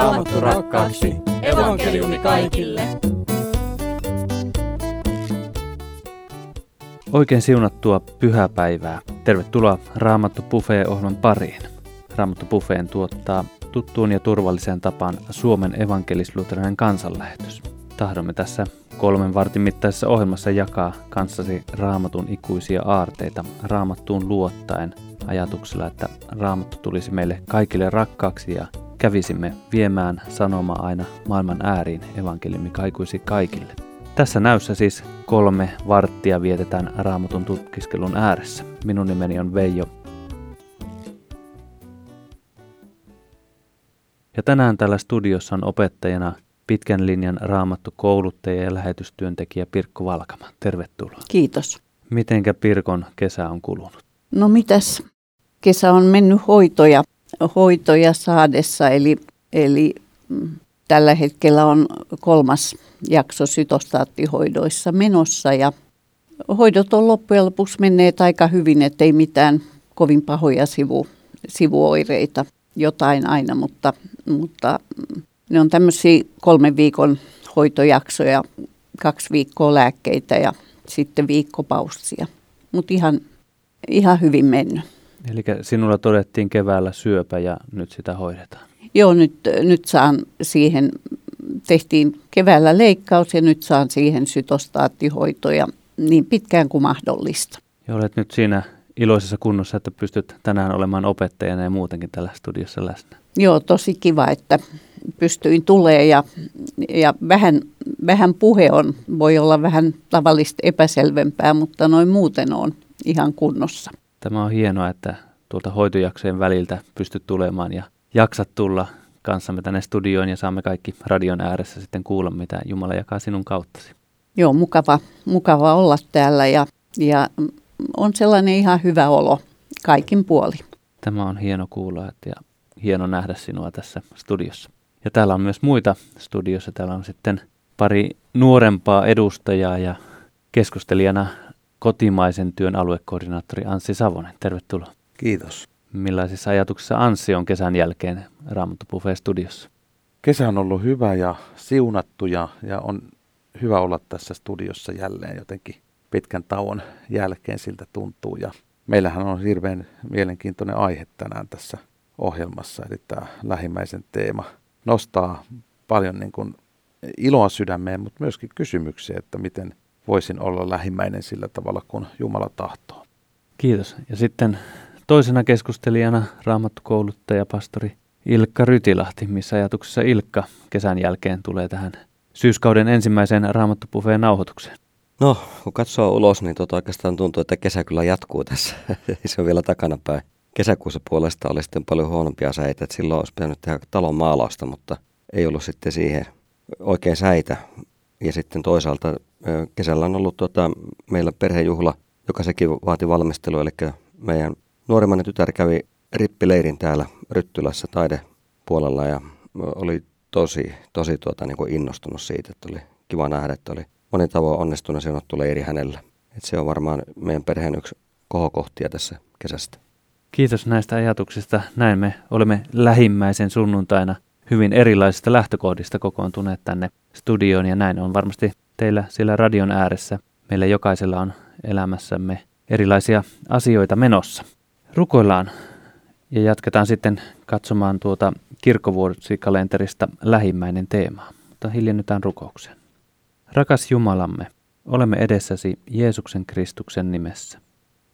Raamattu rakkaaksi. Evankeliumi kaikille. Oikein siunattua pyhäpäivää. Tervetuloa Raamattu Buffet-ohjelman pariin. Raamattu Buffeen tuottaa tuttuun ja turvalliseen tapaan Suomen evankelisluterilainen kansanlähetys. Tahdomme tässä kolmen vartin mittaisessa ohjelmassa jakaa kanssasi raamatun ikuisia aarteita raamattuun luottaen ajatuksella, että raamattu tulisi meille kaikille rakkaaksi ja kävisimme viemään sanoma aina maailman ääriin evankeliumi kaikuisi kaikille. Tässä näyssä siis kolme varttia vietetään raamatun tutkiskelun ääressä. Minun nimeni on Veijo. Ja tänään täällä studiossa on opettajana pitkän linjan raamattu kouluttaja ja lähetystyöntekijä Pirkko Valkama. Tervetuloa. Kiitos. Mitenkä Pirkon kesä on kulunut? No mitäs? Kesä on mennyt hoitoja, hoitoja saadessa, eli, eli mm, tällä hetkellä on kolmas jakso sytostaattihoidoissa menossa ja hoidot on loppujen lopuksi menneet aika hyvin, ettei mitään kovin pahoja sivu, sivuoireita, jotain aina, mutta, mutta mm, ne on tämmöisiä kolmen viikon hoitojaksoja, kaksi viikkoa lääkkeitä ja sitten viikkopaussia. Mutta ihan, ihan hyvin mennyt. Eli sinulla todettiin keväällä syöpä ja nyt sitä hoidetaan. Joo, nyt, nyt saan siihen, tehtiin keväällä leikkaus ja nyt saan siihen sytostaattihoitoja niin pitkään kuin mahdollista. Ja olet nyt siinä iloisessa kunnossa, että pystyt tänään olemaan opettajana ja muutenkin tällä studiossa läsnä. Joo, tosi kiva, että pystyin tulee ja, ja vähän, vähän puhe on, voi olla vähän tavallista epäselvempää, mutta noin muuten on ihan kunnossa. Tämä on hienoa, että tuolta hoitojaksojen väliltä pystyt tulemaan ja jaksat tulla kanssamme tänne studioon ja saamme kaikki radion ääressä sitten kuulla, mitä Jumala jakaa sinun kauttasi. Joo, mukava, mukava olla täällä ja, ja on sellainen ihan hyvä olo kaikin puoli. Tämä on hieno kuulla että ja hieno nähdä sinua tässä studiossa. Ja täällä on myös muita studiossa. Täällä on sitten pari nuorempaa edustajaa ja keskustelijana kotimaisen työn aluekoordinaattori Anssi Savonen. Tervetuloa. Kiitos. Millaisissa ajatuksissa Anssi on kesän jälkeen Raamattu Buffet studiossa? Kesä on ollut hyvä ja siunattu ja, ja on hyvä olla tässä studiossa jälleen jotenkin pitkän tauon jälkeen siltä tuntuu. Ja meillähän on hirveän mielenkiintoinen aihe tänään tässä ohjelmassa, eli tämä lähimmäisen teema nostaa paljon niin kuin iloa sydämeen, mutta myöskin kysymyksiä, että miten voisin olla lähimmäinen sillä tavalla, kun Jumala tahtoo. Kiitos. Ja sitten toisena keskustelijana raamattukouluttaja pastori Ilkka Rytilahti, missä ajatuksessa Ilkka kesän jälkeen tulee tähän syyskauden ensimmäiseen raamattupufeen nauhoitukseen. No, kun katsoo ulos, niin tota oikeastaan tuntuu, että kesä kyllä jatkuu tässä. Se on vielä takanapäin. Kesäkuussa puolesta oli sitten paljon huonompia säitä, että silloin olisi pitänyt tehdä talon maalausta, mutta ei ollut sitten siihen oikein säitä. Ja sitten toisaalta kesällä on ollut tota, meillä perhejuhla, joka sekin vaati valmistelua, eli meidän nuorimmainen tytär kävi rippileirin täällä Ryttylässä taidepuolella ja oli tosi, tosi tuota, niin kuin innostunut siitä, että oli kiva nähdä, että oli monin tavoin onnistunut siunattu leiri hänellä. Et se on varmaan meidän perheen yksi kohokohtia tässä kesästä. Kiitos näistä ajatuksista. Näin me olemme lähimmäisen sunnuntaina hyvin erilaisista lähtökohdista kokoontuneet tänne studioon ja näin on varmasti teillä siellä radion ääressä. Meillä jokaisella on elämässämme erilaisia asioita menossa. Rukoillaan ja jatketaan sitten katsomaan tuota kirkkovuosikalenterista lähimmäinen teema, mutta hiljennytään rukoukseen. Rakas Jumalamme, olemme edessäsi Jeesuksen Kristuksen nimessä.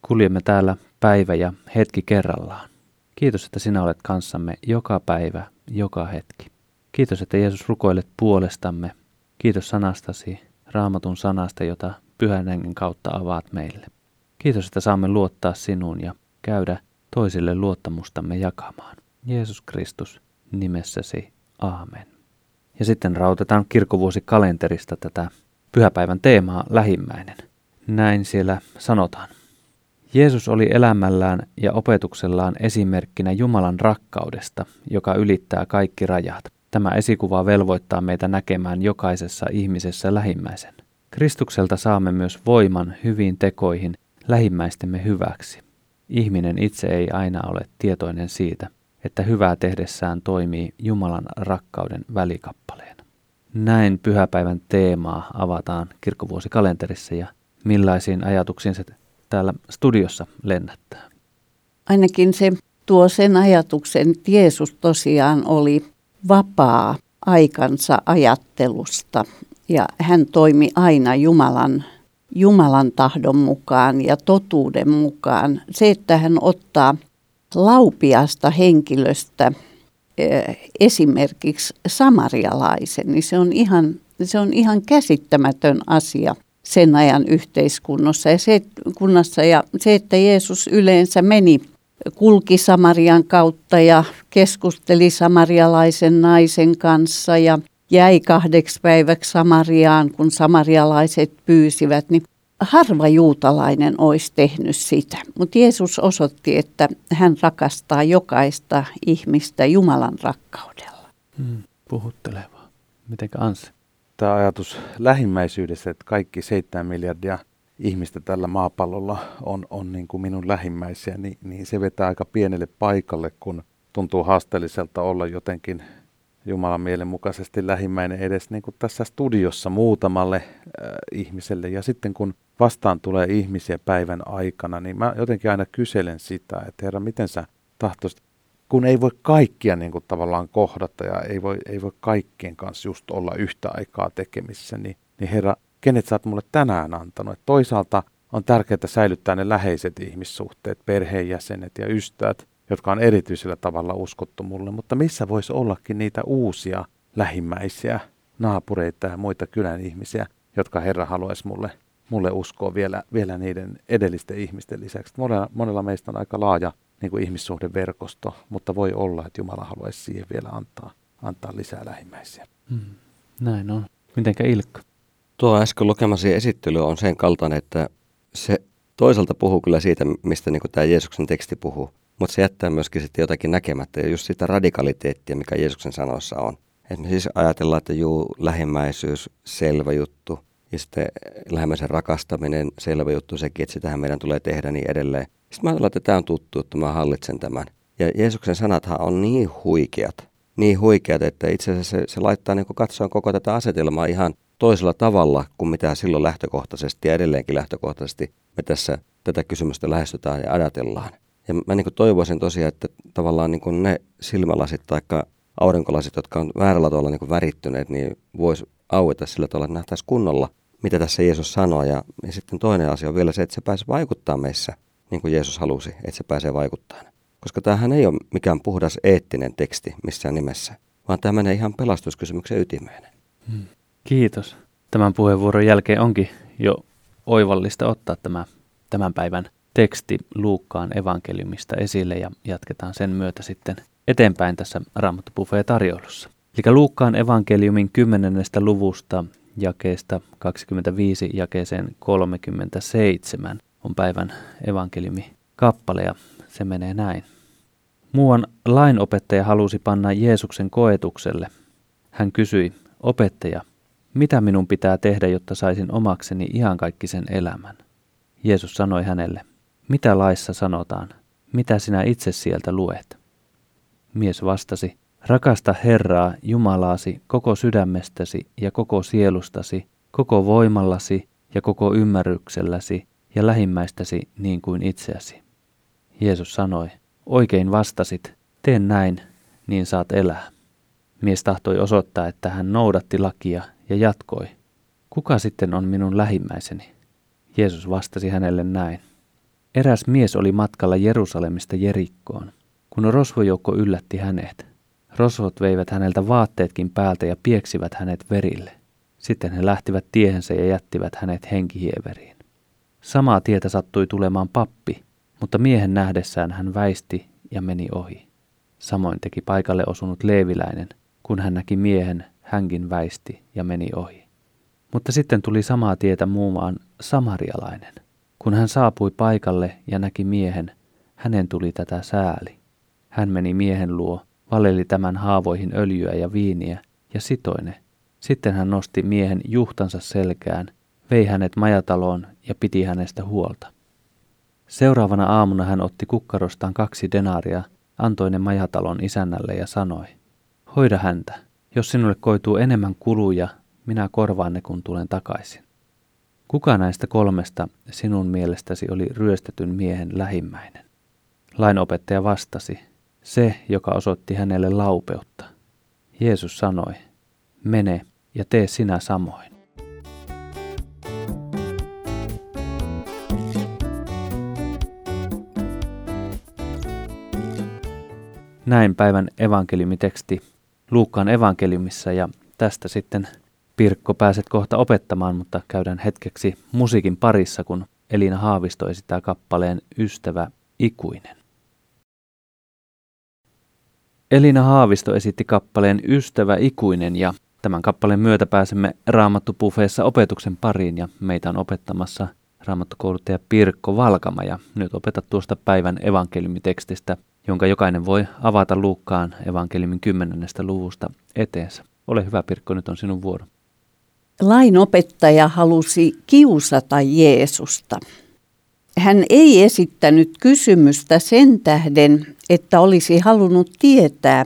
Kuljemme täällä päivä ja hetki kerrallaan. Kiitos, että sinä olet kanssamme joka päivä, joka hetki. Kiitos, että Jeesus rukoilet puolestamme. Kiitos sanastasi, raamatun sanasta, jota pyhän hengen kautta avaat meille. Kiitos, että saamme luottaa sinuun ja käydä toisille luottamustamme jakamaan. Jeesus Kristus, nimessäsi. Aamen. Ja sitten rautetaan kirkkovuosikalenterista tätä pyhäpäivän teemaa lähimmäinen. Näin siellä sanotaan. Jeesus oli elämällään ja opetuksellaan esimerkkinä Jumalan rakkaudesta, joka ylittää kaikki rajat. Tämä esikuva velvoittaa meitä näkemään jokaisessa ihmisessä lähimmäisen. Kristukselta saamme myös voiman hyviin tekoihin lähimmäistemme hyväksi. Ihminen itse ei aina ole tietoinen siitä, että hyvää tehdessään toimii Jumalan rakkauden välikappaleena. Näin pyhäpäivän teemaa avataan kirkkovuosikalenterissa ja millaisiin ajatuksiin se täällä studiossa lennättää. Ainakin se tuo sen ajatuksen, että Jeesus tosiaan oli vapaa aikansa ajattelusta ja hän toimi aina Jumalan, Jumalan tahdon mukaan ja totuuden mukaan. Se, että hän ottaa laupiasta henkilöstä eh, esimerkiksi samarialaisen, niin se on ihan, se on ihan käsittämätön asia sen ajan yhteiskunnassa. Ja se, kunnassa ja se, että Jeesus yleensä meni, kulki Samarian kautta ja keskusteli samarialaisen naisen kanssa ja jäi kahdeksi päiväksi Samariaan, kun samarialaiset pyysivät, niin harva juutalainen olisi tehnyt sitä. Mutta Jeesus osoitti, että hän rakastaa jokaista ihmistä Jumalan rakkaudella. Hmm, puhuttelevaa. Mitenkä Ansi? Tämä ajatus lähimmäisyydestä, että kaikki 7 miljardia ihmistä tällä maapallolla on, on niin kuin minun lähimmäisiä, niin, niin se vetää aika pienelle paikalle, kun tuntuu haasteelliselta olla jotenkin Jumalan mielen mukaisesti lähimmäinen edes niin kuin tässä studiossa muutamalle äh, ihmiselle. Ja sitten kun vastaan tulee ihmisiä päivän aikana, niin mä jotenkin aina kyselen sitä, että herra, miten sä tahtoisit, kun ei voi kaikkia niin kuin tavallaan kohdata ja ei voi, ei voi kaikkien kanssa just olla yhtä aikaa tekemissä, niin, niin herra, kenet sä oot mulle tänään antanut? Et toisaalta on tärkeää säilyttää ne läheiset ihmissuhteet, perheenjäsenet ja ystävät, jotka on erityisellä tavalla uskottu mulle, mutta missä voisi ollakin niitä uusia lähimmäisiä, naapureita ja muita kylän ihmisiä, jotka Herra haluaisi mulle, mulle uskoa vielä, vielä niiden edellisten ihmisten lisäksi. Monella, monella meistä on aika laaja niin kuin ihmissuhdeverkosto, mutta voi olla, että Jumala haluaisi siihen vielä antaa, antaa lisää lähimmäisiä. Hmm. Näin on. Mitenkä Ilkka? Tuo äsken lukemasi esittely on sen kaltainen, että se toisaalta puhuu kyllä siitä, mistä niin tämä Jeesuksen teksti puhuu, mutta se jättää myöskin sitten jotakin näkemättä ja just sitä radikaliteettia, mikä Jeesuksen sanoissa on. Et me siis ajatellaan, että juu, lähimmäisyys, selvä juttu, ja sitten lähimmäisen rakastaminen, selvä juttu, sekin, että sitähän meidän tulee tehdä niin edelleen. Sitten mä ajattelen, että tämä on tuttu, että mä hallitsen tämän. Ja Jeesuksen sanathan on niin huikeat, niin huikeat, että itse asiassa se, se laittaa niin katsoa koko tätä asetelmaa ihan toisella tavalla kuin mitä silloin lähtökohtaisesti ja edelleenkin lähtökohtaisesti me tässä tätä kysymystä lähestytään ja ajatellaan. Ja mä niin toivoisin tosiaan, että tavallaan niin ne silmälasit tai aurinkolasit, jotka on väärällä tavalla niin värittyneet, niin voisi aueta sillä tavalla, että nähtäisiin kunnolla, mitä tässä Jeesus sanoo. Ja, ja sitten toinen asia on vielä se, että se pääsee vaikuttaa meissä, niin kuin Jeesus halusi, että se pääsee vaikuttaa. Koska tämähän ei ole mikään puhdas eettinen teksti missään nimessä, vaan tämä menee ihan pelastuskysymyksen ytimeen. Hmm. Kiitos. Tämän puheenvuoron jälkeen onkin jo oivallista ottaa tämä tämän päivän teksti Luukkaan evankeliumista esille ja jatketaan sen myötä sitten eteenpäin tässä Raamattu tarjoulussa. Eli Luukkaan evankeliumin 10. luvusta jakeesta 25 jakeeseen 37 on päivän evankeliumi kappale ja se menee näin. Muuan lainopettaja halusi panna Jeesuksen koetukselle. Hän kysyi, opettaja, mitä minun pitää tehdä, jotta saisin omakseni iankaikkisen elämän? Jeesus sanoi hänelle, mitä laissa sanotaan? Mitä sinä itse sieltä luet? Mies vastasi, rakasta Herraa Jumalaasi koko sydämestäsi ja koko sielustasi, koko voimallasi ja koko ymmärrykselläsi ja lähimmäistäsi niin kuin itseäsi. Jeesus sanoi, oikein vastasit, tee näin, niin saat elää. Mies tahtoi osoittaa, että hän noudatti lakia ja jatkoi, kuka sitten on minun lähimmäiseni? Jeesus vastasi hänelle näin. Eräs mies oli matkalla Jerusalemista Jerikkoon, kun rosvojoukko yllätti hänet. Rosvot veivät häneltä vaatteetkin päältä ja pieksivät hänet verille. Sitten he lähtivät tiehensä ja jättivät hänet henkihieveriin. Samaa tietä sattui tulemaan pappi, mutta miehen nähdessään hän väisti ja meni ohi. Samoin teki paikalle osunut leeviläinen, kun hän näki miehen, hänkin väisti ja meni ohi. Mutta sitten tuli samaa tietä muumaan samarialainen. Kun hän saapui paikalle ja näki miehen, hänen tuli tätä sääli. Hän meni miehen luo, valeli tämän haavoihin öljyä ja viiniä ja sitoine. Sitten hän nosti miehen juhtansa selkään, vei hänet majataloon ja piti hänestä huolta. Seuraavana aamuna hän otti kukkarostaan kaksi denaria antoi ne majatalon isännälle ja sanoi, hoida häntä, jos sinulle koituu enemmän kuluja, minä korvaan ne kun tulen takaisin. Kuka näistä kolmesta sinun mielestäsi oli ryöstetyn miehen lähimmäinen? Lainopettaja vastasi, se, joka osoitti hänelle laupeutta. Jeesus sanoi, mene ja tee sinä samoin. Näin päivän evankeliumiteksti Luukkaan evankeliumissa ja tästä sitten Pirkko pääset kohta opettamaan, mutta käydään hetkeksi musiikin parissa, kun Elina Haavisto esittää kappaleen Ystävä ikuinen. Elina Haavisto esitti kappaleen Ystävä ikuinen ja tämän kappaleen myötä pääsemme Raamattupuffeessa opetuksen pariin ja meitä on opettamassa raamattukouluttaja Pirkko Valkama ja nyt opetat tuosta päivän evankeliumitekstistä, jonka jokainen voi avata Luukkaan evankeliumin kymmenennestä luvusta eteensä. Ole hyvä Pirkko, nyt on sinun vuoro. Lainopettaja halusi kiusata Jeesusta. Hän ei esittänyt kysymystä sen tähden, että olisi halunnut tietää,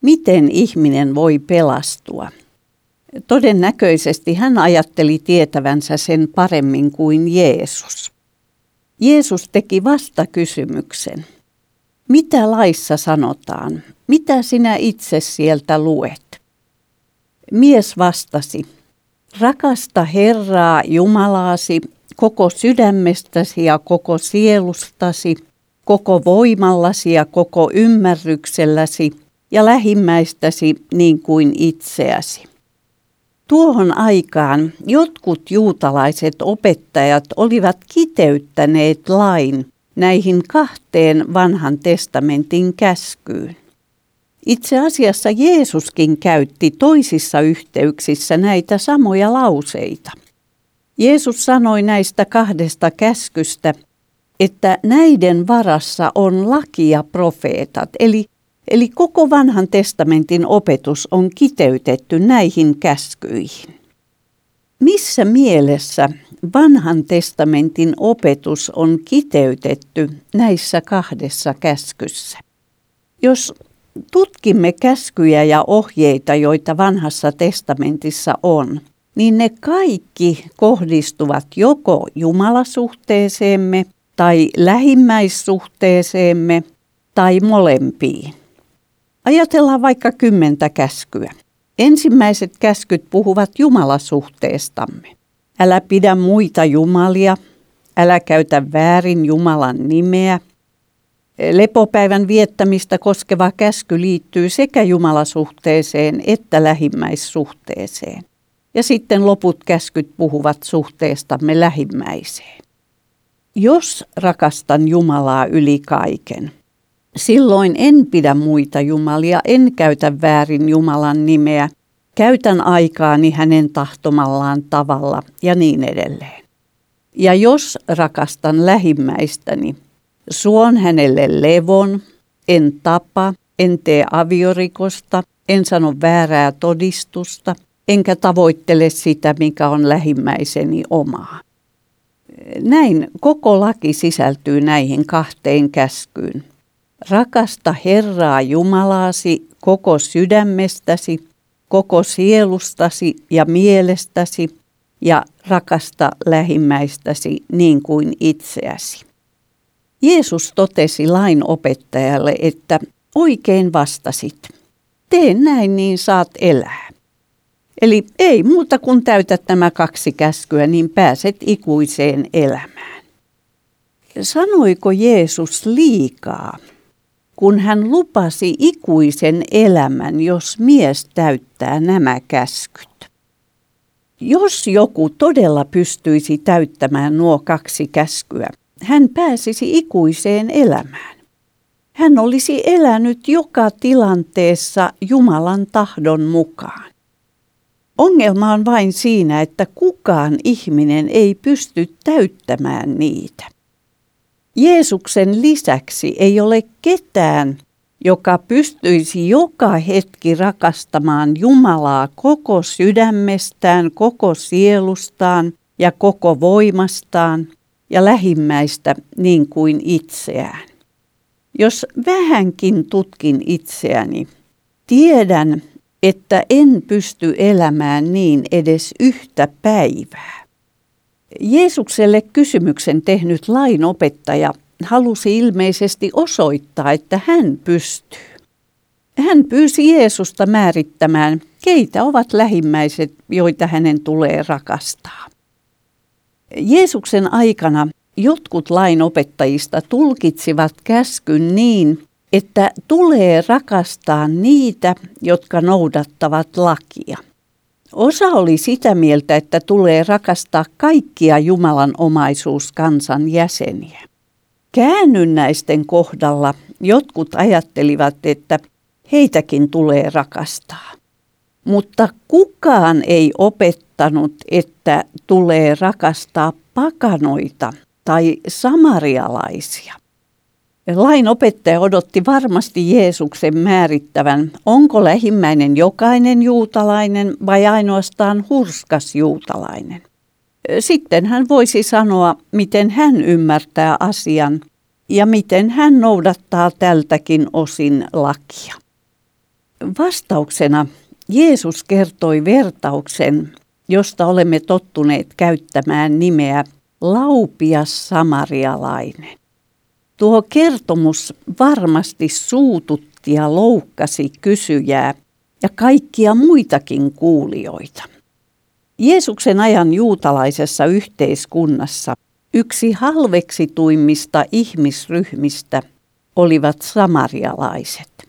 miten ihminen voi pelastua. Todennäköisesti hän ajatteli tietävänsä sen paremmin kuin Jeesus. Jeesus teki vasta kysymyksen. Mitä laissa sanotaan? Mitä sinä itse sieltä luet? Mies vastasi, rakasta Herraa Jumalaasi koko sydämestäsi ja koko sielustasi, koko voimallasi ja koko ymmärrykselläsi ja lähimmäistäsi niin kuin itseäsi. Tuohon aikaan jotkut juutalaiset opettajat olivat kiteyttäneet lain näihin kahteen vanhan testamentin käskyyn. Itse asiassa Jeesuskin käytti toisissa yhteyksissä näitä samoja lauseita. Jeesus sanoi näistä kahdesta käskystä, että näiden varassa on laki ja profeetat, eli, eli koko vanhan testamentin opetus on kiteytetty näihin käskyihin. Missä mielessä vanhan testamentin opetus on kiteytetty näissä kahdessa käskyssä? Jos tutkimme käskyjä ja ohjeita, joita vanhassa testamentissa on, niin ne kaikki kohdistuvat joko jumalasuhteeseemme tai lähimmäissuhteeseemme tai molempiin. Ajatellaan vaikka kymmentä käskyä. Ensimmäiset käskyt puhuvat jumalasuhteestamme. Älä pidä muita jumalia, älä käytä väärin Jumalan nimeä. Lepopäivän viettämistä koskeva käsky liittyy sekä jumalasuhteeseen että lähimmäissuhteeseen. Ja sitten loput käskyt puhuvat suhteestamme lähimmäiseen. Jos rakastan Jumalaa yli kaiken, silloin en pidä muita jumalia, en käytä väärin Jumalan nimeä, käytän aikaani hänen tahtomallaan tavalla ja niin edelleen. Ja jos rakastan lähimmäistäni, suon hänelle levon, en tapa, en tee aviorikosta, en sano väärää todistusta – enkä tavoittele sitä, mikä on lähimmäiseni omaa. Näin koko laki sisältyy näihin kahteen käskyyn. Rakasta Herraa Jumalaasi koko sydämestäsi, koko sielustasi ja mielestäsi ja rakasta lähimmäistäsi niin kuin itseäsi. Jeesus totesi lain opettajalle, että oikein vastasit. Tee näin, niin saat elää. Eli ei muuta kuin täytät nämä kaksi käskyä, niin pääset ikuiseen elämään. Sanoiko Jeesus liikaa, kun hän lupasi ikuisen elämän, jos mies täyttää nämä käskyt? Jos joku todella pystyisi täyttämään nuo kaksi käskyä, hän pääsisi ikuiseen elämään. Hän olisi elänyt joka tilanteessa Jumalan tahdon mukaan. Ongelma on vain siinä, että kukaan ihminen ei pysty täyttämään niitä. Jeesuksen lisäksi ei ole ketään, joka pystyisi joka hetki rakastamaan Jumalaa koko sydämestään, koko sielustaan ja koko voimastaan ja lähimmäistä niin kuin itseään. Jos vähänkin tutkin itseäni, tiedän, että en pysty elämään niin edes yhtä päivää. Jeesukselle kysymyksen tehnyt lainopettaja halusi ilmeisesti osoittaa, että hän pystyy. Hän pyysi Jeesusta määrittämään, keitä ovat lähimmäiset, joita hänen tulee rakastaa. Jeesuksen aikana jotkut lainopettajista tulkitsivat käskyn niin, että tulee rakastaa niitä, jotka noudattavat lakia. Osa oli sitä mieltä, että tulee rakastaa kaikkia Jumalan omaisuuskansan jäseniä. Käännynnäisten kohdalla jotkut ajattelivat, että heitäkin tulee rakastaa. Mutta kukaan ei opettanut, että tulee rakastaa pakanoita tai samarialaisia. Lain opettaja odotti varmasti Jeesuksen määrittävän, onko lähimmäinen jokainen juutalainen vai ainoastaan hurskas juutalainen. Sitten hän voisi sanoa, miten hän ymmärtää asian ja miten hän noudattaa tältäkin osin lakia. Vastauksena Jeesus kertoi vertauksen, josta olemme tottuneet käyttämään nimeä laupias samarialainen. Tuo kertomus varmasti suututti ja loukkasi kysyjää ja kaikkia muitakin kuulijoita. Jeesuksen ajan juutalaisessa yhteiskunnassa yksi halveksituimmista ihmisryhmistä olivat samarialaiset.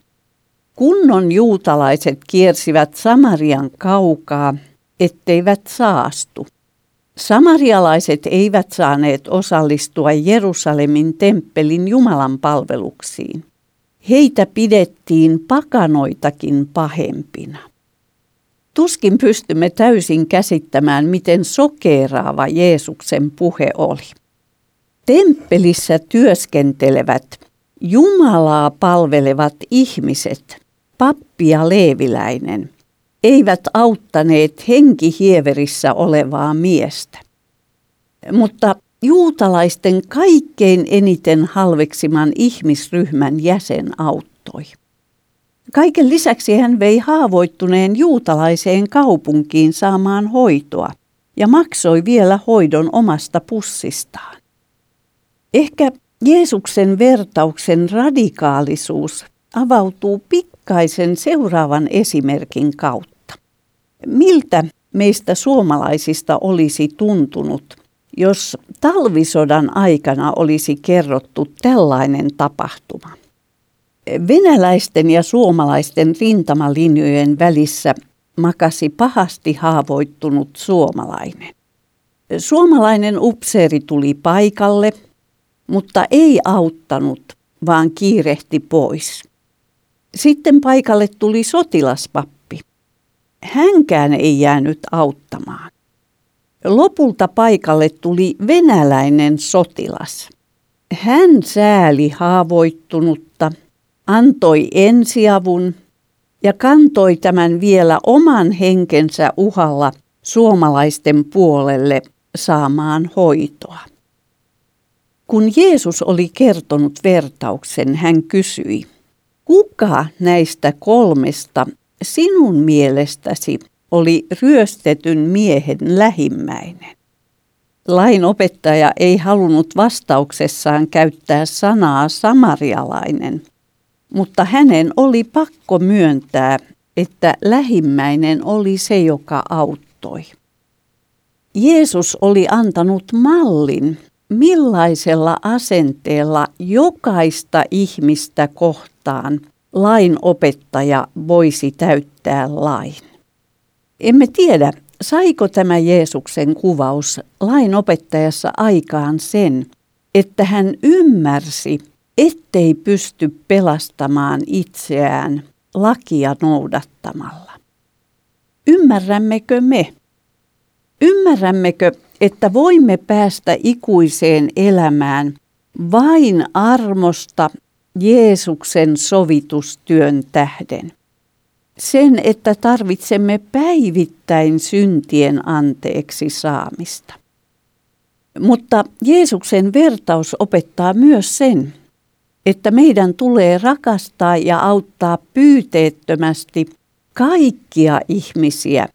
Kunnon juutalaiset kiersivät Samarian kaukaa, etteivät saastu. Samarialaiset eivät saaneet osallistua Jerusalemin temppelin Jumalan palveluksiin. Heitä pidettiin pakanoitakin pahempina. Tuskin pystymme täysin käsittämään, miten sokeeraava Jeesuksen puhe oli. Temppelissä työskentelevät, Jumalaa palvelevat ihmiset, pappi ja leeviläinen – eivät auttaneet henkihieverissä olevaa miestä. Mutta juutalaisten kaikkein eniten halveksiman ihmisryhmän jäsen auttoi. Kaiken lisäksi hän vei haavoittuneen juutalaiseen kaupunkiin saamaan hoitoa ja maksoi vielä hoidon omasta pussistaan. Ehkä Jeesuksen vertauksen radikaalisuus avautuu pikkaisen seuraavan esimerkin kautta. Miltä meistä suomalaisista olisi tuntunut, jos talvisodan aikana olisi kerrottu tällainen tapahtuma? Venäläisten ja suomalaisten rintamalinjojen välissä makasi pahasti haavoittunut suomalainen. Suomalainen upseeri tuli paikalle, mutta ei auttanut, vaan kiirehti pois. Sitten paikalle tuli sotilaspappi hänkään ei jäänyt auttamaan. Lopulta paikalle tuli venäläinen sotilas. Hän sääli haavoittunutta, antoi ensiavun ja kantoi tämän vielä oman henkensä uhalla suomalaisten puolelle saamaan hoitoa. Kun Jeesus oli kertonut vertauksen, hän kysyi, kuka näistä kolmesta sinun mielestäsi oli ryöstetyn miehen lähimmäinen? Lain opettaja ei halunnut vastauksessaan käyttää sanaa samarialainen, mutta hänen oli pakko myöntää, että lähimmäinen oli se, joka auttoi. Jeesus oli antanut mallin, millaisella asenteella jokaista ihmistä kohtaan lain opettaja voisi täyttää lain. Emme tiedä, saiko tämä Jeesuksen kuvaus lain opettajassa aikaan sen, että hän ymmärsi, ettei pysty pelastamaan itseään lakia noudattamalla. Ymmärrämmekö me? Ymmärrämmekö, että voimme päästä ikuiseen elämään vain armosta Jeesuksen sovitustyön tähden. Sen, että tarvitsemme päivittäin syntien anteeksi saamista. Mutta Jeesuksen vertaus opettaa myös sen, että meidän tulee rakastaa ja auttaa pyyteettömästi kaikkia ihmisiä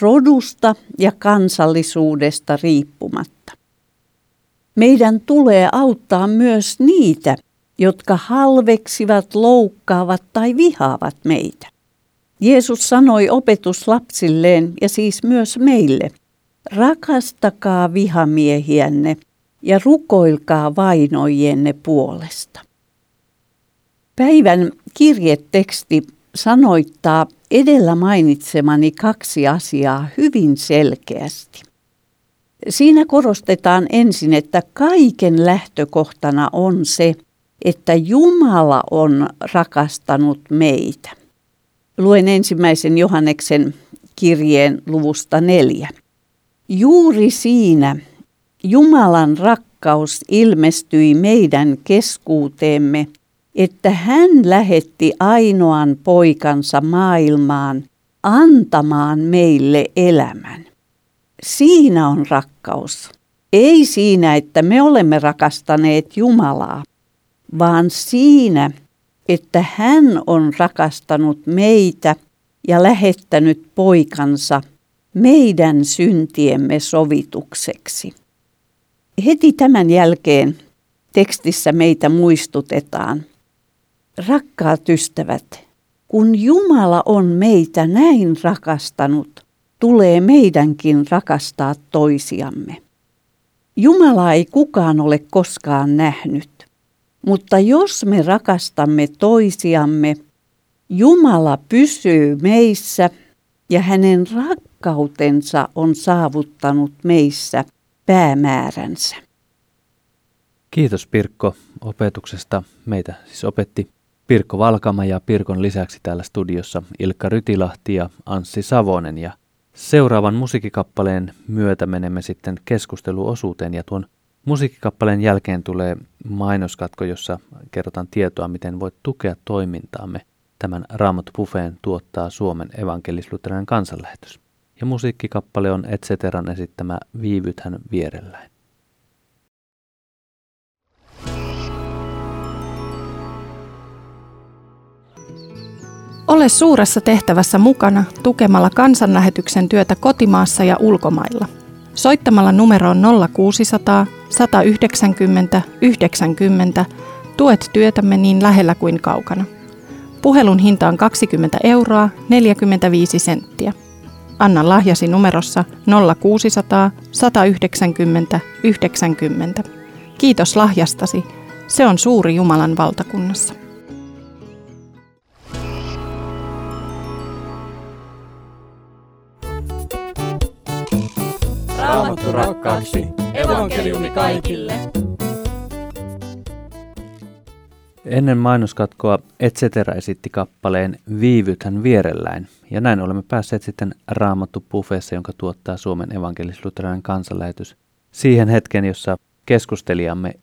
rodusta ja kansallisuudesta riippumatta. Meidän tulee auttaa myös niitä, jotka halveksivat, loukkaavat tai vihaavat meitä. Jeesus sanoi opetuslapsilleen ja siis myös meille, rakastakaa vihamiehiänne ja rukoilkaa vainojienne puolesta. Päivän kirjeteksti sanoittaa edellä mainitsemani kaksi asiaa hyvin selkeästi. Siinä korostetaan ensin, että kaiken lähtökohtana on se, että Jumala on rakastanut meitä. Luen ensimmäisen Johanneksen kirjeen luvusta neljä. Juuri siinä Jumalan rakkaus ilmestyi meidän keskuuteemme, että hän lähetti ainoan poikansa maailmaan antamaan meille elämän. Siinä on rakkaus. Ei siinä, että me olemme rakastaneet Jumalaa, vaan siinä, että hän on rakastanut meitä ja lähettänyt poikansa meidän syntiemme sovitukseksi. Heti tämän jälkeen tekstissä meitä muistutetaan. Rakkaat ystävät, kun Jumala on meitä näin rakastanut, tulee meidänkin rakastaa toisiamme. Jumala ei kukaan ole koskaan nähnyt. Mutta jos me rakastamme toisiamme, Jumala pysyy meissä ja hänen rakkautensa on saavuttanut meissä päämääränsä. Kiitos Pirkko opetuksesta. Meitä siis opetti Pirkko Valkama ja Pirkon lisäksi täällä studiossa Ilkka Rytilahti ja Anssi Savonen. Ja seuraavan musiikkikappaleen myötä menemme sitten keskusteluosuuteen ja tuon Musiikkikappaleen jälkeen tulee mainoskatko, jossa kerrotaan tietoa, miten voit tukea toimintaamme. Tämän Raamat Buffeen tuottaa Suomen evankelisluterilainen kansanlähetys. Ja musiikkikappale on Etceteran esittämä Viivythän vierelläin. Ole suuressa tehtävässä mukana tukemalla kansanlähetyksen työtä kotimaassa ja ulkomailla – Soittamalla numeroon 0600 190 90 tuet työtämme niin lähellä kuin kaukana. Puhelun hinta on 20 euroa 45 senttiä. Anna lahjasi numerossa 0600 190 90. Kiitos lahjastasi. Se on suuri Jumalan valtakunnassa. Raamattu rakkaaksi. Evankeliumi kaikille. Ennen mainoskatkoa Etcetera esitti kappaleen Viivythän vierelläin, ja näin olemme päässeet sitten Raamattu Buffeessa, jonka tuottaa Suomen evankelisluterilainen kansanlähetys, siihen hetken, jossa keskustelijamme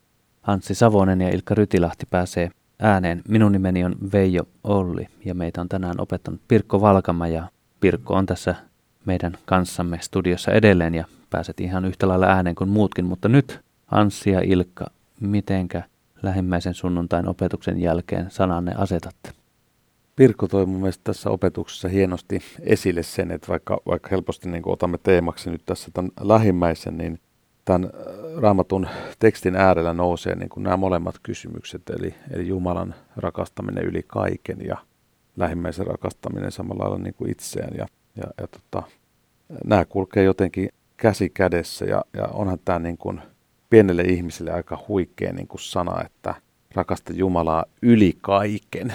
Anssi Savonen ja Ilkka Rytilahti pääsee ääneen. Minun nimeni on Veijo Olli, ja meitä on tänään opettanut Pirkko Valkama, ja Pirkko on tässä meidän kanssamme studiossa edelleen, ja pääset ihan yhtä lailla ääneen kuin muutkin, mutta nyt Anssi ja Ilkka, mitenkä lähimmäisen sunnuntain opetuksen jälkeen sananne asetatte? Pirkko toi mun mielestä tässä opetuksessa hienosti esille sen, että vaikka, vaikka helposti niin otamme teemaksi nyt tässä tämän lähimmäisen, niin tämän äh, raamatun tekstin äärellä nousee niin kuin nämä molemmat kysymykset, eli, eli Jumalan rakastaminen yli kaiken ja lähimmäisen rakastaminen samalla lailla niin kuin itseään. Ja, ja, ja tota, nämä kulkee jotenkin käsi kädessä ja, ja onhan tämä niin kuin pienelle ihmiselle aika huikea niin kuin sana, että rakasta Jumalaa yli kaiken.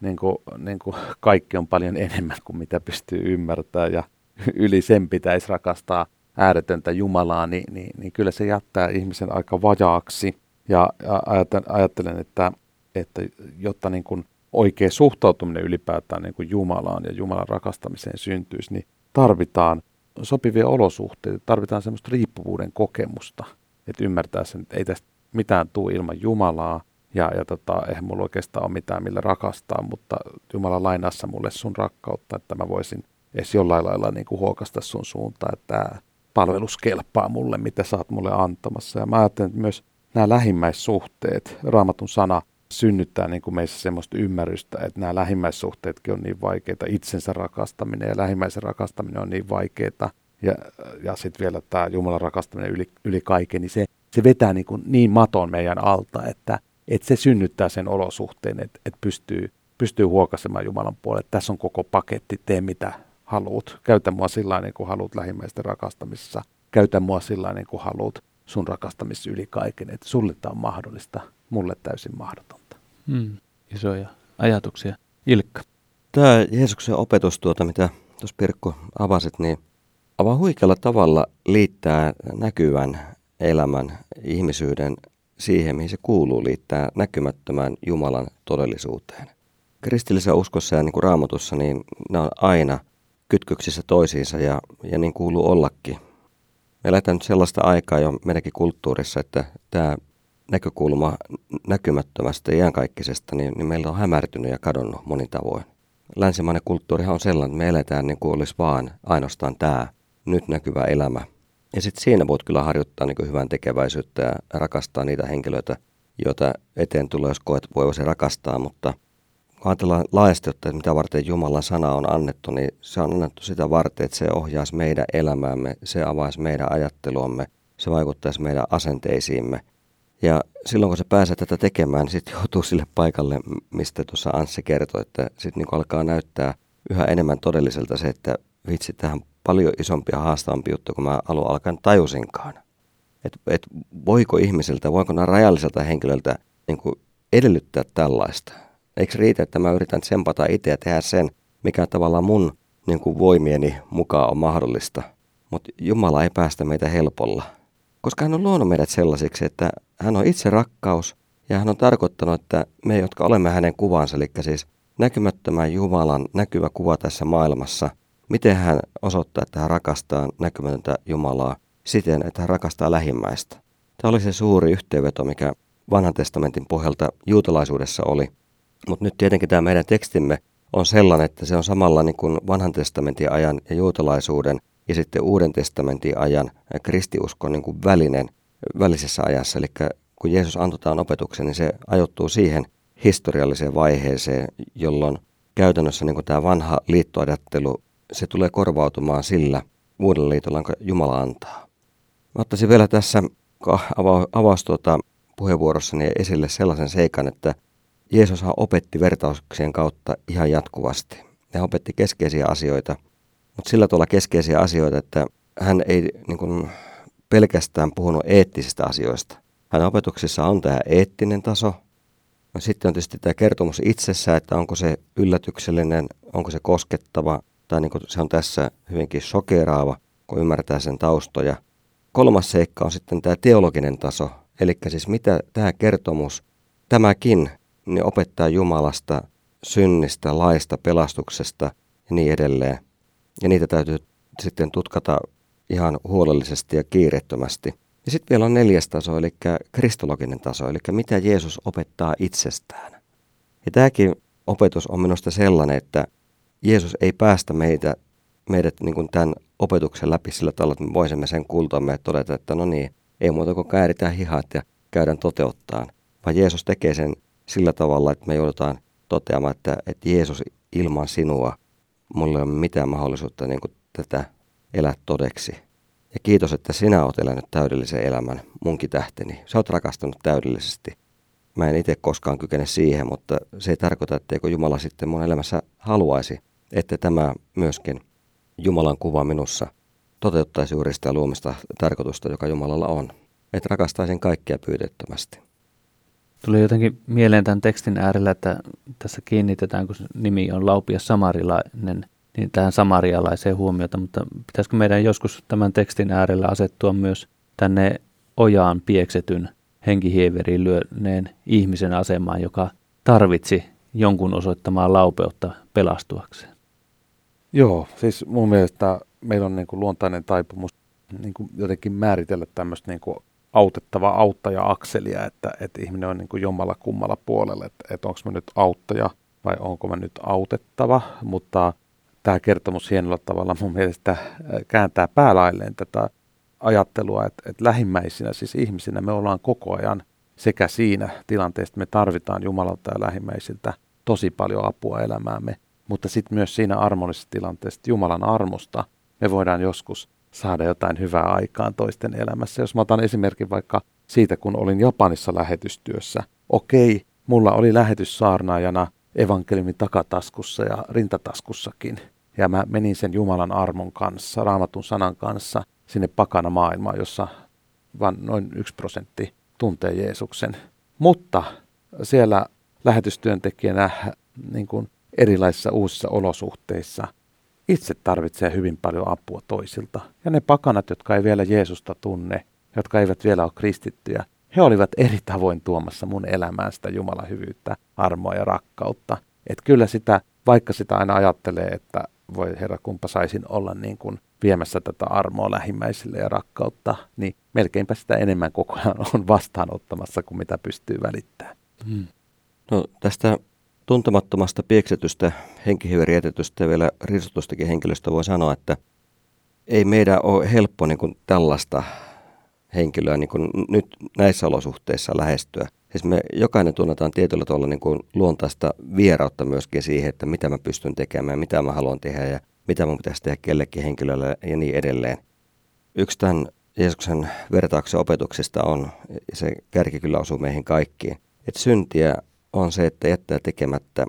Niin kuin, niin kuin kaikki on paljon enemmän kuin mitä pystyy ymmärtämään ja yli sen pitäisi rakastaa ääretöntä Jumalaa, niin, niin, niin kyllä se jättää ihmisen aika vajaaksi. Ja, ja ajattelen, että, että jotta niin kuin oikea suhtautuminen ylipäätään niin kuin Jumalaan ja Jumalan rakastamiseen syntyisi, niin tarvitaan sopivia olosuhteita, tarvitaan semmoista riippuvuuden kokemusta, että ymmärtää sen, että ei tästä mitään tule ilman Jumalaa, ja, ja tota, eihän mulla oikeastaan ole mitään millä rakastaa, mutta Jumala lainassa mulle sun rakkautta, että mä voisin edes jollain lailla niin kuin huokasta sun suuntaan, että tämä palvelus kelpaa mulle, mitä sä oot mulle antamassa. Ja mä ajattelen, että myös nämä lähimmäissuhteet, raamatun sana synnyttää niin kuin meissä semmoista ymmärrystä, että nämä lähimmäissuhteetkin on niin vaikeita, itsensä rakastaminen ja lähimmäisen rakastaminen on niin vaikeita, ja, ja sitten vielä tämä Jumalan rakastaminen yli, yli kaiken, niin se, se vetää niin, kuin niin maton meidän alta, että, että se synnyttää sen olosuhteen, että, että pystyy, pystyy huokasemaan Jumalan puolelle, että tässä on koko paketti, tee mitä haluat, käytä mua sillä niin kuin haluat lähimmäisten rakastamisessa, käytä mua sillä niin kuin haluat sun rakastamisessa yli kaiken, että sulle tämä on mahdollista, mulle täysin mahdotonta. Hmm. Isoja ajatuksia. Ilkka. Tämä Jeesuksen opetus, tuota, mitä tuossa Pirkko avasit, niin aivan huikealla tavalla liittää näkyvän elämän, ihmisyyden siihen, mihin se kuuluu, liittää näkymättömään Jumalan todellisuuteen. Kristillisessä uskossa ja niin kuin raamatussa, niin nämä on aina kytköksissä toisiinsa ja, ja niin kuuluu ollakin. Me eletään nyt sellaista aikaa jo meidänkin kulttuurissa, että tämä näkökulma näkymättömästä ja iänkaikkisesta, niin, niin meillä on hämärtynyt ja kadonnut monin tavoin. Länsimainen kulttuurihan on sellainen, että me eletään niin kuin olisi vaan ainoastaan tämä nyt näkyvä elämä. Ja sitten siinä voit kyllä harjoittaa niin hyvän tekeväisyyttä ja rakastaa niitä henkilöitä, joita eteen tulee, jos koet voivasi rakastaa, mutta kun ajatellaan laajasti, että mitä varten Jumalan sana on annettu, niin se on annettu sitä varten, että se ohjaisi meidän elämäämme, se avaisi meidän ajatteluamme, se vaikuttaisi meidän asenteisiimme. Ja silloin kun se pääsee tätä tekemään, niin sitten joutuu sille paikalle, mistä tuossa Anssi kertoi, että sitten niin alkaa näyttää yhä enemmän todelliselta se, että vitsi, tähän paljon isompi ja haastavampi juttu, kun mä alun alkaen tajusinkaan. Että et voiko ihmiseltä, voiko nämä rajalliselta henkilöltä niin kuin edellyttää tällaista? Eikö riitä, että mä yritän tsempata itse ja tehdä sen, mikä tavallaan mun niin kuin voimieni mukaan on mahdollista. Mutta Jumala ei päästä meitä helpolla. Koska hän on luonut meidät sellaisiksi, että hän on itse rakkaus ja hän on tarkoittanut, että me, jotka olemme hänen kuvansa, eli siis näkymättömän Jumalan näkyvä kuva tässä maailmassa, miten hän osoittaa, että hän rakastaa näkymätöntä Jumalaa siten, että hän rakastaa lähimmäistä. Tämä oli se suuri yhteenveto, mikä vanhan testamentin pohjalta juutalaisuudessa oli. Mutta nyt tietenkin tämä meidän tekstimme on sellainen, että se on samalla niin kuin vanhan testamentin ajan ja juutalaisuuden ja sitten uuden testamentin ajan kristiuskon niin kuin välinen, välisessä ajassa. Eli kun Jeesus antoi opetuksen, niin se ajoittuu siihen historialliseen vaiheeseen, jolloin käytännössä niin kuin tämä vanha liittoajattelu, se tulee korvautumaan sillä uudella liitolla, jonka Jumala antaa. Mä ottaisin vielä tässä avaus tuota, puheenvuorossani esille sellaisen seikan, että Jeesushan opetti vertauksien kautta ihan jatkuvasti. Hän opetti keskeisiä asioita, mutta sillä tavalla keskeisiä asioita, että hän ei niin kuin, pelkästään puhunut eettisistä asioista. Hänen opetuksissa on tämä eettinen taso. No, sitten on tietysti tämä kertomus itsessä, että onko se yllätyksellinen, onko se koskettava, tai niin kuin se on tässä hyvinkin sokeraava, kun ymmärtää sen taustoja. Kolmas seikka on sitten tämä teologinen taso, eli siis mitä tämä kertomus, tämäkin niin opettaa Jumalasta, synnistä, laista, pelastuksesta ja niin edelleen. Ja niitä täytyy sitten tutkata ihan huolellisesti ja kiireettömästi. Ja sitten vielä on neljäs taso, eli kristologinen taso, eli mitä Jeesus opettaa itsestään. Ja tämäkin opetus on minusta sellainen, että Jeesus ei päästä meitä, meidät niin kuin tämän opetuksen läpi sillä tavalla, että me voisimme sen kultamme ja todeta, että no niin, ei muuta kuin kääritään hihat ja käydään toteuttaan. Vaan Jeesus tekee sen sillä tavalla, että me joudutaan toteamaan, että, että Jeesus ilman sinua, mulla ei ole mitään mahdollisuutta niin kuin tätä elää todeksi. Ja kiitos, että sinä olet elänyt täydellisen elämän, munkin tähteni. Sä oot rakastanut täydellisesti. Mä en itse koskaan kykene siihen, mutta se ei tarkoita, etteikö Jumala sitten mun elämässä haluaisi, että tämä myöskin Jumalan kuva minussa toteuttaisi juuri sitä luomista tarkoitusta, joka Jumalalla on. Että rakastaisin kaikkia pyydettömästi. Tuli jotenkin mieleen tämän tekstin äärellä, että tässä kiinnitetään, kun nimi on Laupia Samarilainen, niin tähän samarialaiseen huomiota, mutta pitäisikö meidän joskus tämän tekstin äärellä asettua myös tänne ojaan pieksetyn henkihieveriin lyöneen ihmisen asemaan, joka tarvitsi jonkun osoittamaan laupeutta pelastuakseen? Joo, siis mun mielestä meillä on niin kuin luontainen taipumus niin kuin jotenkin määritellä tämmöistä niin kuin autettava auttaja-akselia, että, että ihminen on niin kuin jommalla kummalla puolella, että, että onko mä nyt auttaja vai onko mä nyt autettava, mutta tämä kertomus hienolla tavalla mun mielestä äh, kääntää päälailleen tätä ajattelua, että, että lähimmäisinä, siis ihmisinä me ollaan koko ajan sekä siinä tilanteessa me tarvitaan Jumalalta ja lähimmäisiltä tosi paljon apua elämäämme, mutta sitten myös siinä armollisessa tilanteessa Jumalan armosta me voidaan joskus saada jotain hyvää aikaan toisten elämässä. Jos mä otan esimerkin vaikka siitä, kun olin Japanissa lähetystyössä. Okei, mulla oli lähetyssaarnaajana evankeliumin takataskussa ja rintataskussakin. Ja mä menin sen Jumalan armon kanssa, raamatun sanan kanssa sinne pakana maailmaan, jossa vain noin yksi prosentti tuntee Jeesuksen. Mutta siellä lähetystyöntekijänä niin kuin erilaisissa uusissa olosuhteissa itse tarvitsee hyvin paljon apua toisilta. Ja ne pakanat, jotka ei vielä Jeesusta tunne, jotka eivät vielä ole kristittyjä, he olivat eri tavoin tuomassa mun elämään sitä Jumalan hyvyyttä, armoa ja rakkautta. Että kyllä sitä, vaikka sitä aina ajattelee, että voi herra kumpa saisin olla niin kuin viemässä tätä armoa lähimmäisille ja rakkautta, niin melkeinpä sitä enemmän koko ajan on vastaanottamassa kuin mitä pystyy välittämään. Hmm. No tästä tuntemattomasta pieksetystä, henkihivärietetystä ja vielä riisutustakin henkilöstä voi sanoa, että ei meidän ole helppo niin kuin tällaista henkilöä niin kuin nyt näissä olosuhteissa lähestyä. Siis me jokainen tunnetaan tietyllä tavalla niin kuin luontaista vierautta myöskin siihen, että mitä mä pystyn tekemään, mitä mä haluan tehdä ja mitä mun pitäisi tehdä kellekin henkilölle ja niin edelleen. Yksi tämän Jeesuksen vertauksen opetuksista on, se kärki kyllä osuu meihin kaikkiin, että syntiä on se, että jättää tekemättä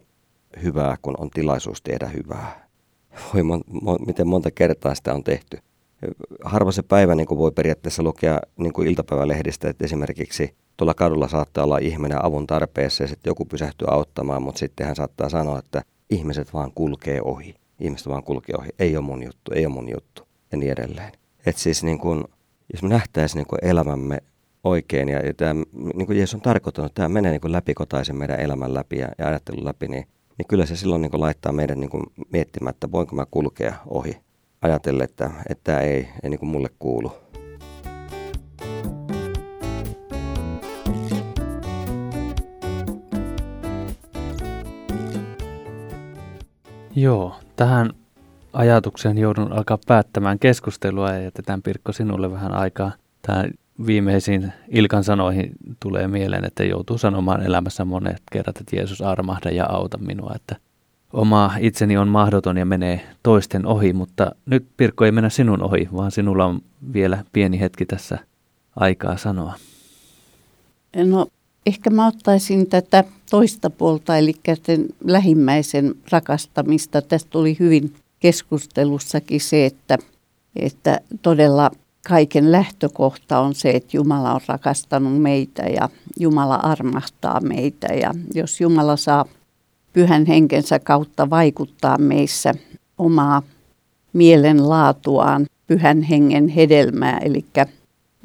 hyvää, kun on tilaisuus tehdä hyvää. Voi mon, mon, miten monta kertaa sitä on tehty. Harva se päivä niin kuin voi periaatteessa lukea niin kuin iltapäivälehdistä, että esimerkiksi tuolla kadulla saattaa olla ihminen avun tarpeessa ja sitten joku pysähtyy auttamaan, mutta sitten hän saattaa sanoa, että ihmiset vaan kulkee ohi. Ihmiset vaan kulkee ohi. Ei ole mun juttu, ei ole mun juttu ja niin edelleen. Että siis niin kuin, jos me nähtäisiin niin elämämme oikein ja, ja tämä, niin kuin Jeesus on tarkoittanut, että tämä menee niin kuin läpikotaisen meidän elämän läpi ja, ja ajattelun läpi, niin, niin kyllä se silloin niin kuin laittaa meidän niin kuin miettimään, että voinko mä kulkea ohi ajatellen, että, että tämä ei, ei niin kuin mulle kuulu. Joo, tähän ajatukseen joudun alkaa päättämään keskustelua ja jätetään Pirkko sinulle vähän aikaa. Tämä viimeisiin Ilkan sanoihin tulee mieleen, että joutuu sanomaan elämässä monet kerrat, että Jeesus armahda ja auta minua, että oma itseni on mahdoton ja menee toisten ohi, mutta nyt Pirkko ei mennä sinun ohi, vaan sinulla on vielä pieni hetki tässä aikaa sanoa. No ehkä mä ottaisin tätä toista puolta, eli lähimmäisen rakastamista. Tästä tuli hyvin keskustelussakin se, että, että todella kaiken lähtökohta on se, että Jumala on rakastanut meitä ja Jumala armahtaa meitä. Ja jos Jumala saa pyhän henkensä kautta vaikuttaa meissä omaa mielenlaatuaan, pyhän hengen hedelmää, eli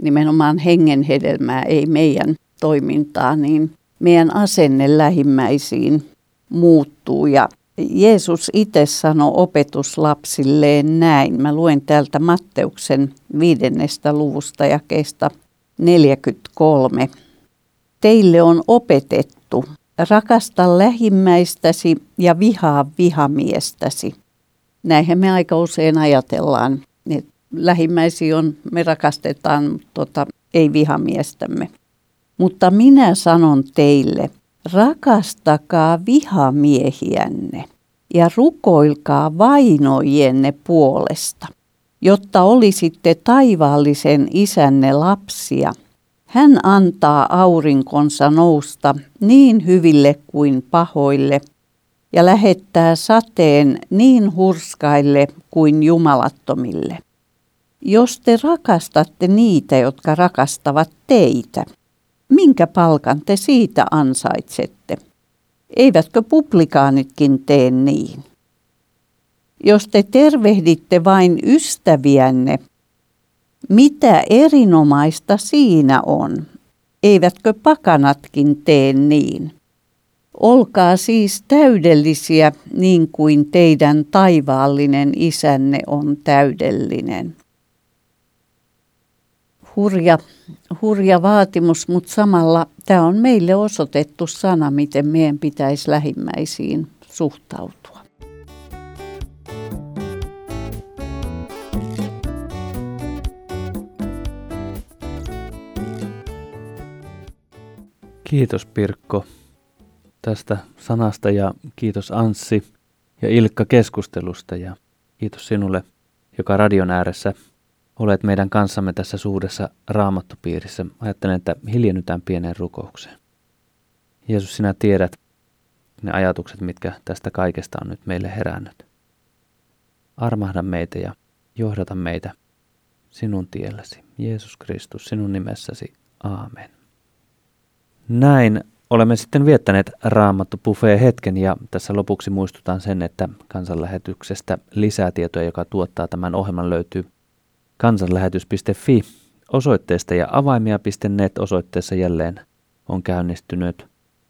nimenomaan hengen hedelmää, ei meidän toimintaa, niin meidän asenne lähimmäisiin muuttuu ja Jeesus itse sanoi opetuslapsilleen näin. Mä luen täältä Matteuksen viidennestä luvusta ja kestä 43. Teille on opetettu, rakasta lähimmäistäsi ja vihaa vihamiestäsi. Näinhän me aika usein ajatellaan, että lähimmäisi on, me rakastetaan, tota, ei vihamiestämme. Mutta minä sanon teille, rakastakaa vihamiehiänne ja rukoilkaa vainojienne puolesta, jotta olisitte taivaallisen isänne lapsia. Hän antaa aurinkonsa nousta niin hyville kuin pahoille ja lähettää sateen niin hurskaille kuin jumalattomille. Jos te rakastatte niitä, jotka rakastavat teitä, minkä palkan te siitä ansaitsette? Eivätkö publikaanitkin tee niin? Jos te tervehditte vain ystäviänne, mitä erinomaista siinä on? Eivätkö pakanatkin tee niin? Olkaa siis täydellisiä niin kuin teidän taivaallinen isänne on täydellinen hurja, hurja vaatimus, mutta samalla tämä on meille osoitettu sana, miten meidän pitäisi lähimmäisiin suhtautua. Kiitos Pirkko tästä sanasta ja kiitos Anssi ja Ilkka keskustelusta ja kiitos sinulle, joka radion ääressä olet meidän kanssamme tässä suuressa raamattupiirissä. Ajattelen, että hiljennytään pieneen rukoukseen. Jeesus, sinä tiedät ne ajatukset, mitkä tästä kaikesta on nyt meille herännyt. Armahda meitä ja johdata meitä sinun tielläsi. Jeesus Kristus, sinun nimessäsi. Aamen. Näin olemme sitten viettäneet Raamattu Buffet hetken ja tässä lopuksi muistutan sen, että kansanlähetyksestä lisätietoja, joka tuottaa tämän ohjelman, löytyy kansanlähetys.fi osoitteesta ja avaimia.net osoitteessa jälleen on käynnistynyt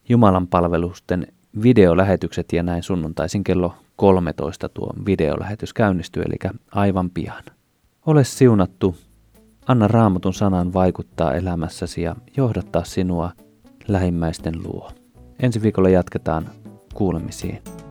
Jumalan palvelusten videolähetykset ja näin sunnuntaisin kello 13 tuo videolähetys käynnistyy, eli aivan pian. Ole siunattu, anna raamatun sanan vaikuttaa elämässäsi ja johdattaa sinua lähimmäisten luo. Ensi viikolla jatketaan kuulemisiin.